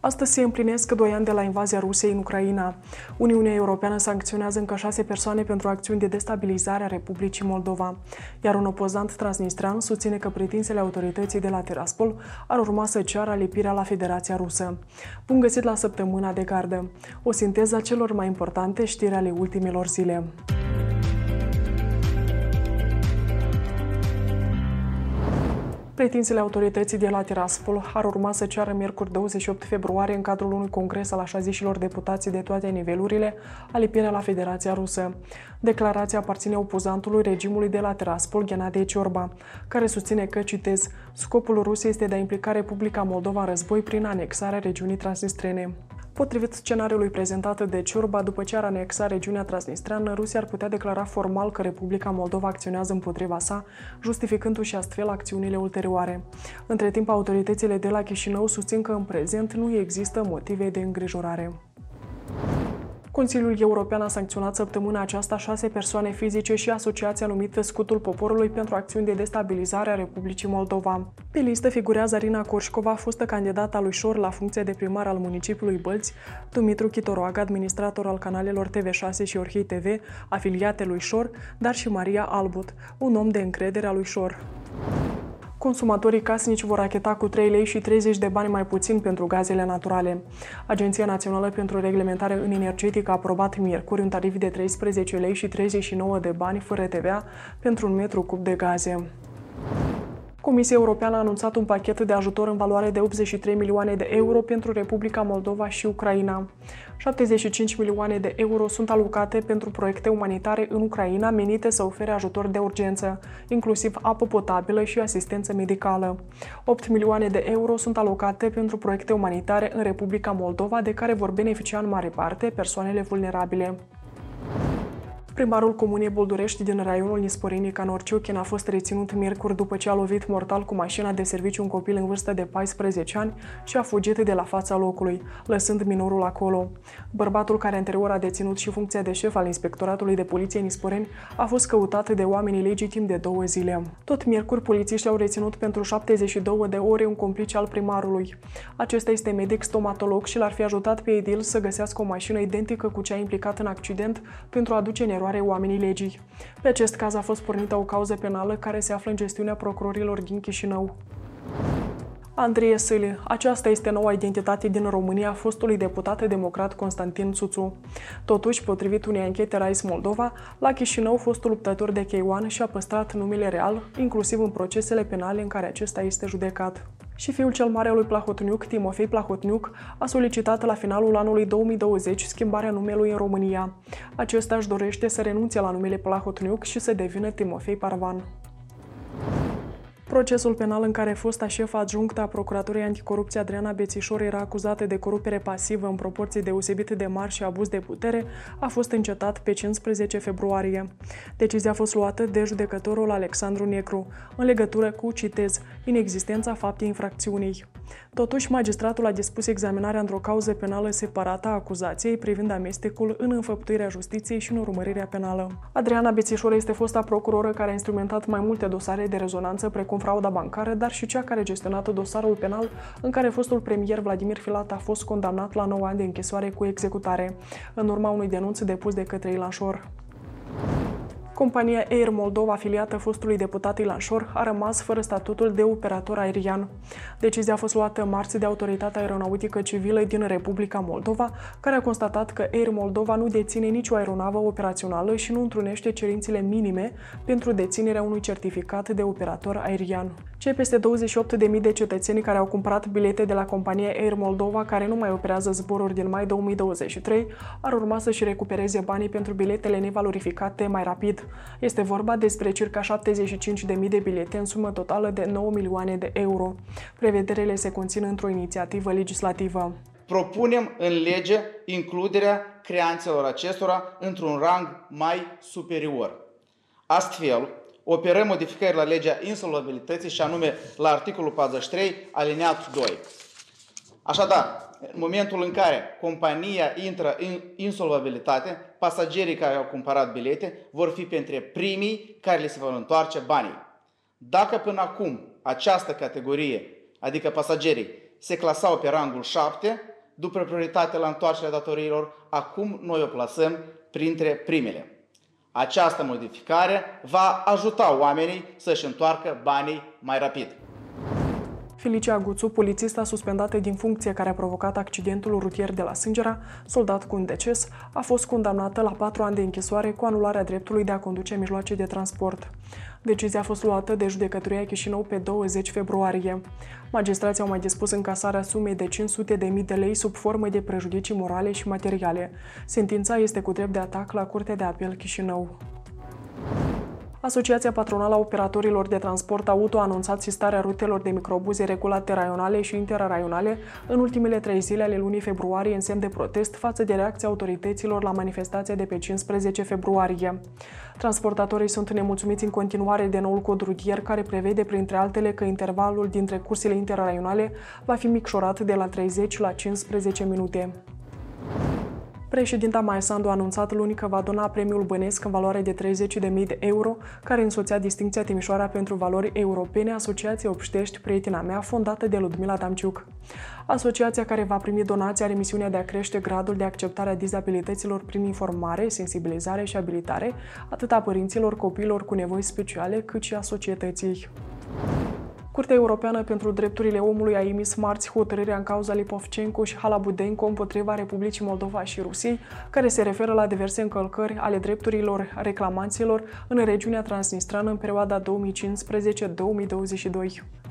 Astăzi se împlinesc doi ani de la invazia Rusiei în Ucraina. Uniunea Europeană sancționează încă șase persoane pentru acțiuni de destabilizare a Republicii Moldova, iar un opozant transnistran susține că pretințele autorității de la Tiraspol ar urma să ceară alipirea la Federația Rusă. Bun găsit la săptămâna de gardă, o sinteză a celor mai importante știri ale ultimilor zile. Pretințele autorității de la Tiraspol ar urma să ceară miercuri 28 februarie în cadrul unui congres al așa zișilor deputații de toate nivelurile alipirea la Federația Rusă. Declarația aparține opozantului regimului de la Tiraspol, Ghenadie Ciorba, care susține că, citez, scopul Rusiei este de a implica Republica Moldova în război prin anexarea regiunii transnistrene. Potrivit scenariului prezentat de Ciurba, după ce ar anexa regiunea transnistreană, Rusia ar putea declara formal că Republica Moldova acționează împotriva sa, justificându-și astfel acțiunile ulterioare. Între timp, autoritățile de la Chișinău susțin că în prezent nu există motive de îngrijorare. Consiliul European a sancționat săptămâna aceasta șase persoane fizice și asociația numită Scutul Poporului pentru acțiuni de destabilizare a Republicii Moldova. Pe listă figurează Arina Corșcova, fostă candidată a lui Șor la funcție de primar al municipiului Bălți, Dumitru Chitoroag, administrator al canalelor TV6 și Orhei TV, afiliate lui Șor, dar și Maria Albut, un om de încredere a lui Șor. Consumatorii casnici vor acheta cu 3 lei și 30 de bani mai puțin pentru gazele naturale. Agenția Națională pentru Reglementare în Energetică a aprobat miercuri un tarif de 13 lei și 39 de bani fără TVA pentru un metru cub de gaze. Comisia Europeană a anunțat un pachet de ajutor în valoare de 83 milioane de euro pentru Republica Moldova și Ucraina. 75 milioane de euro sunt alocate pentru proiecte umanitare în Ucraina menite să ofere ajutor de urgență, inclusiv apă potabilă și asistență medicală. 8 milioane de euro sunt alocate pentru proiecte umanitare în Republica Moldova, de care vor beneficia în mare parte persoanele vulnerabile. Primarul comunei Boldurești din raionul Nisporenii Canorciuchen a fost reținut miercuri după ce a lovit mortal cu mașina de serviciu un copil în vârstă de 14 ani și a fugit de la fața locului, lăsând minorul acolo. Bărbatul care anterior a deținut și funcția de șef al Inspectoratului de Poliție Nisporeni a fost căutat de oamenii legitim de două zile. Tot miercuri, polițiștii au reținut pentru 72 de ore un complice al primarului. Acesta este medic stomatolog și l-ar fi ajutat pe Edil să găsească o mașină identică cu cea implicată în accident pentru a aduce în eroare oamenii legii. Pe acest caz a fost pornită o cauză penală care se află în gestiunea procurorilor din Chișinău. Andrie Sâli. Aceasta este noua identitate din România fostului deputat democrat Constantin Țuțu. Totuși, potrivit unei anchete Rais Moldova, la Chișinău, fostul luptător de K1 și-a păstrat numele real, inclusiv în procesele penale în care acesta este judecat și fiul cel mare al lui Plahotniuc, Timofei Plahotniuc, a solicitat la finalul anului 2020 schimbarea numelui în România. Acesta își dorește să renunțe la numele Plahotniuc și să devină Timofei Parvan. Procesul penal în care fosta șefă adjunctă a Procuraturii Anticorupție Adriana Bețișor era acuzată de corupere pasivă în proporții deosebite de mari și abuz de putere a fost încetat pe 15 februarie. Decizia a fost luată de judecătorul Alexandru Negru în legătură cu, citez, inexistența faptei infracțiunii. Totuși, magistratul a dispus examinarea într-o cauză penală separată a acuzației privind amestecul în înfăptuirea justiției și în urmărirea penală. Adriana Bețișor este fosta procuroră care a instrumentat mai multe dosare de rezonanță, precum frauda bancară, dar și cea care a gestionat dosarul penal în care fostul premier Vladimir Filat a fost condamnat la 9 ani de închisoare cu executare, în urma unui denunț depus de către Ilan Șor. Compania Air Moldova, afiliată fostului deputat Ilan Șor, a rămas fără statutul de operator aerian. Decizia a fost luată marți de Autoritatea Aeronautică Civilă din Republica Moldova, care a constatat că Air Moldova nu deține nicio aeronavă operațională și nu întrunește cerințele minime pentru deținerea unui certificat de operator aerian. Cei peste 28.000 de cetățeni care au cumpărat bilete de la compania Air Moldova, care nu mai operează zboruri din mai 2023, ar urma să-și recupereze banii pentru biletele nevalorificate mai rapid. Este vorba despre circa 75.000 de bilete în sumă totală de 9 milioane de euro. Prevederile se conțin într-o inițiativă legislativă. Propunem în lege includerea creanțelor acestora într-un rang mai superior. Astfel, operăm modificări la legea insolvabilității și anume la articolul 43, alineat 2. Așadar, în momentul în care compania intră în insolvabilitate, pasagerii care au cumpărat bilete vor fi printre primii care le se vor întoarce banii. Dacă până acum această categorie, adică pasagerii, se clasau pe rangul 7, după prioritate la întoarcerea datoriilor, acum noi o plasăm printre primele. Această modificare va ajuta oamenii să-și întoarcă banii mai rapid. Felicia Guțu, polițista suspendată din funcție care a provocat accidentul rutier de la Sângera, soldat cu un deces, a fost condamnată la patru ani de închisoare cu anularea dreptului de a conduce mijloace de transport. Decizia a fost luată de judecătoria Chișinău pe 20 februarie. Magistrații au mai dispus încasarea sumei de 500.000 de lei sub formă de prejudicii morale și materiale. Sentința este cu drept de atac la Curtea de Apel Chișinău. Asociația Patronală a Operatorilor de Transport Auto a anunțat sistarea rutelor de microbuze regulate raionale și interraionale în ultimele trei zile ale lunii februarie în semn de protest față de reacția autorităților la manifestația de pe 15 februarie. Transportatorii sunt nemulțumiți în continuare de noul cod rutier care prevede, printre altele, că intervalul dintre cursele interraionale va fi micșorat de la 30 la 15 minute. Președinta Maia Sandu a anunțat luni că va dona premiul Bănesc în valoare de 30.000 de euro, care însoțea distinția Timișoara pentru valori europene Asociația Obștești Prietena mea, fondată de Ludmila Damciuc. Asociația care va primi donația are misiunea de a crește gradul de acceptare a dizabilităților prin informare, sensibilizare și abilitare, atât a părinților copiilor cu nevoi speciale, cât și a societății. Curtea Europeană pentru Drepturile Omului a emis marți hotărârea în cauza Lipovcenko și Halabudenko împotriva Republicii Moldova și Rusiei, care se referă la diverse încălcări ale drepturilor reclamanților în regiunea transnistrană în perioada 2015-2022.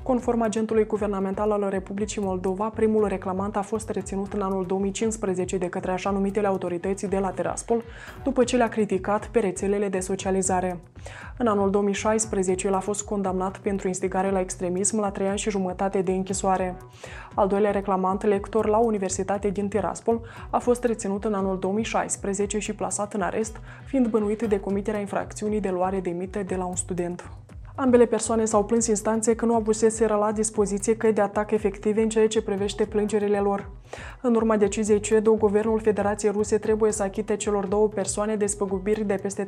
Conform agentului guvernamental al Republicii Moldova, primul reclamant a fost reținut în anul 2015 de către așa numitele autorități de la Teraspol, după ce le-a criticat pe rețelele de socializare. În anul 2016, el a fost condamnat pentru instigare la extremism la trei ani și jumătate de închisoare. Al doilea reclamant, lector la Universitate din Tiraspol, a fost reținut în anul 2016 și plasat în arest, fiind bănuit de comiterea infracțiunii de luare de mită de la un student. Ambele persoane s-au plâns instanțe că nu abuseseră la dispoziție căi de atac efective în ceea ce privește plângerile lor. În urma deciziei CEDO, Guvernul Federației Ruse trebuie să achite celor două persoane despăgubiri de peste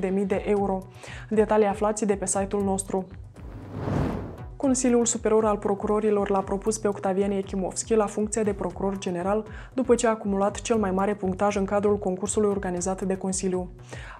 36.000 de euro. Detalii aflați de pe site-ul nostru. Consiliul Superior al Procurorilor l-a propus pe Octavian Echimovski la funcția de procuror general după ce a acumulat cel mai mare punctaj în cadrul concursului organizat de Consiliu.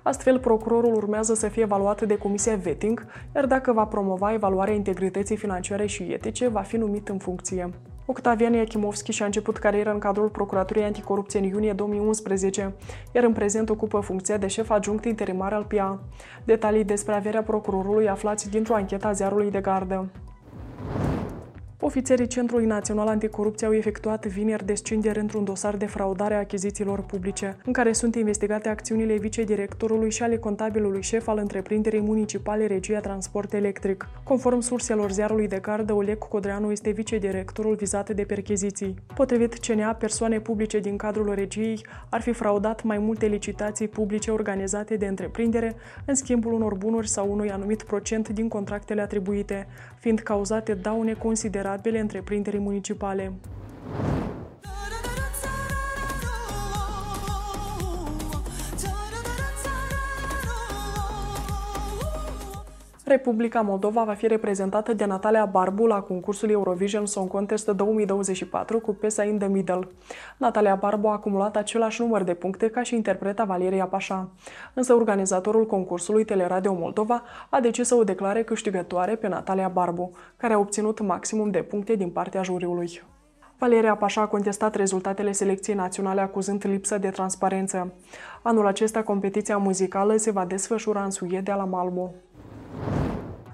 Astfel, procurorul urmează să fie evaluat de Comisia Vetting, iar dacă va promova evaluarea integrității financiare și etice, va fi numit în funcție. Octavian Iachimovski și-a început cariera în cadrul Procuraturii Anticorupție în iunie 2011, iar în prezent ocupă funcția de șef adjunct interimar al PIA. Detalii despre averea procurorului aflați dintr-o anchetă a ziarului de gardă. Ofițerii Centrului Național Anticorupție au efectuat vineri descindere într-un dosar de fraudare a achizițiilor publice, în care sunt investigate acțiunile vicedirectorului și ale contabilului șef al întreprinderii municipale Regia Transport Electric. Conform surselor ziarului de gardă, Oleg Codreanu este vicedirectorul vizat de percheziții. Potrivit CNA, persoane publice din cadrul regiei ar fi fraudat mai multe licitații publice organizate de întreprindere în schimbul unor bunuri sau unui anumit procent din contractele atribuite, fiind cauzate daune considerate considerabile întreprinderii municipale. Republica Moldova va fi reprezentată de Natalia Barbu la concursul Eurovision Song Contest 2024 cu piesa In the Middle. Natalia Barbu a acumulat același număr de puncte ca și interpreta Valeria Pașa. Însă organizatorul concursului Teleradio Moldova a decis să o declare câștigătoare pe Natalia Barbu, care a obținut maximum de puncte din partea juriului. Valeria Pașa a contestat rezultatele selecției naționale acuzând lipsă de transparență. Anul acesta, competiția muzicală se va desfășura în Suedia la Malmo.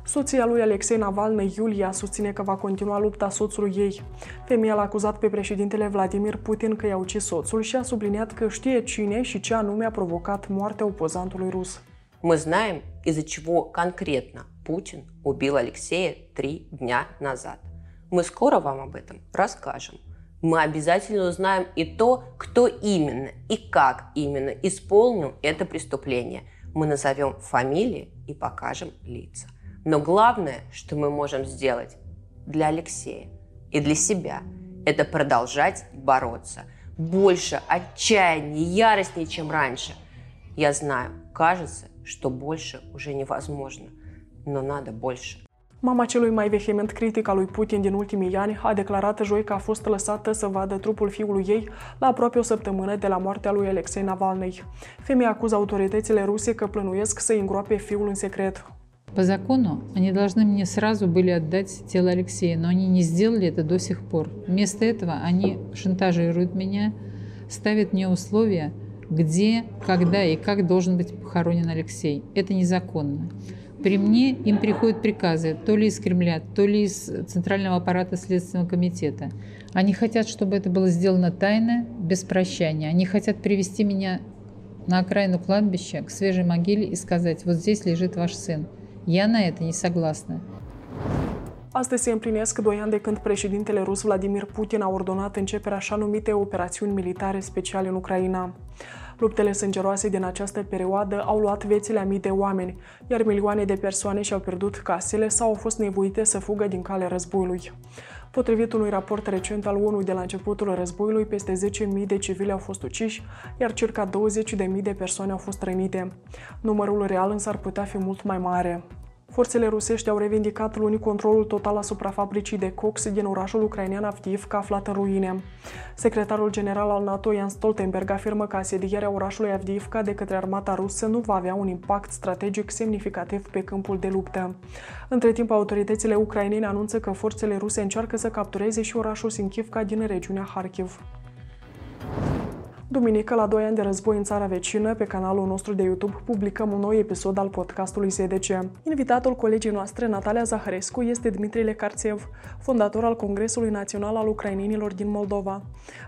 Soția lui Alexei Navalny, Iulia, susține că va continua lupta soțului ei. Femeia l-a acuzat pe președintele Vladimir Putin că i-a ucis soțul și a subliniat că știe cine și ce anume a provocat moartea opozantului rus. Мы знаем, из-за чего конкретно Путин убил Алексея три дня назад. Мы скоро вам об этом расскажем. Мы обязательно узнаем и то, кто именно и как именно исполнил это преступление. Мы назовем фамилии и покажем лица. Но главное, что мы можем сделать для Алексея и для себя, это продолжать бороться. Больше отчаяния, яростнее, чем раньше. Я знаю, кажется, что больше уже невозможно, но надо больше. Mama celui mai vehement critic al lui Putin din ultimii ani a declarat joi că a fost lăsată să vadă trupul fiului ei la aproape o săptămână de la moartea lui Alexei Navalny. Femeia acuză autoritățile ruse că plănuiesc să îngroape fiul în secret. По закону они должны мне сразу были отдать тело Алексея, но они не сделали это до сих пор. Вместо этого они шантажируют меня, ставят мне условия, где, когда и как должен быть похоронен Алексей. Это незаконно. При мне им приходят приказы то ли из Кремля, то ли из Центрального аппарата Следственного комитета. Они хотят, чтобы это было сделано тайно, без прощания. Они хотят привести меня на окраину кладбища, к свежей могиле и сказать, вот здесь лежит ваш сын. Я на это не согласна. Astăzi se împlinesc doi ani de când președintele rus Vladimir Putin a ordonat începerea așa numite operațiuni militare speciale în Ucraina. Luptele sângeroase din această perioadă au luat viețile a mii de oameni, iar milioane de persoane și-au pierdut casele sau au fost nevoite să fugă din calea războiului. Potrivit unui raport recent al ONU de la începutul războiului, peste 10.000 de civili au fost uciși, iar circa 20.000 de persoane au fost rănite. Numărul real însă ar putea fi mult mai mare. Forțele rusești au revendicat luni controlul total asupra fabricii de cox din orașul ucrainean Avdiivka aflat în ruine. Secretarul general al NATO, Jan Stoltenberg, afirmă că asedierea orașului Avdiivka de către armata rusă nu va avea un impact strategic semnificativ pe câmpul de luptă. Între timp, autoritățile ucrainene anunță că forțele ruse încearcă să captureze și orașul Sinkivka din regiunea Kharkiv. Duminică, la 2 ani de război în țara vecină, pe canalul nostru de YouTube publicăm un nou episod al podcastului SDC. Invitatul colegii noastre, Natalia Zaharescu, este Dmitri Lecarțev, fondator al Congresului Național al Ucrainenilor din Moldova.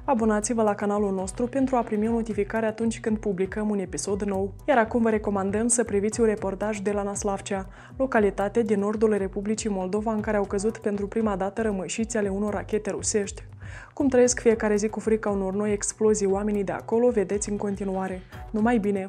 Abonați-vă la canalul nostru pentru a primi o notificare atunci când publicăm un episod nou. Iar acum vă recomandăm să priviți un reportaj de la Naslavcea, localitate din nordul Republicii Moldova în care au căzut pentru prima dată rămășiți ale unor rachete rusești. Cum trăiesc fiecare zi cu frica unor noi explozii oamenii de acolo, vedeți în continuare. Numai bine!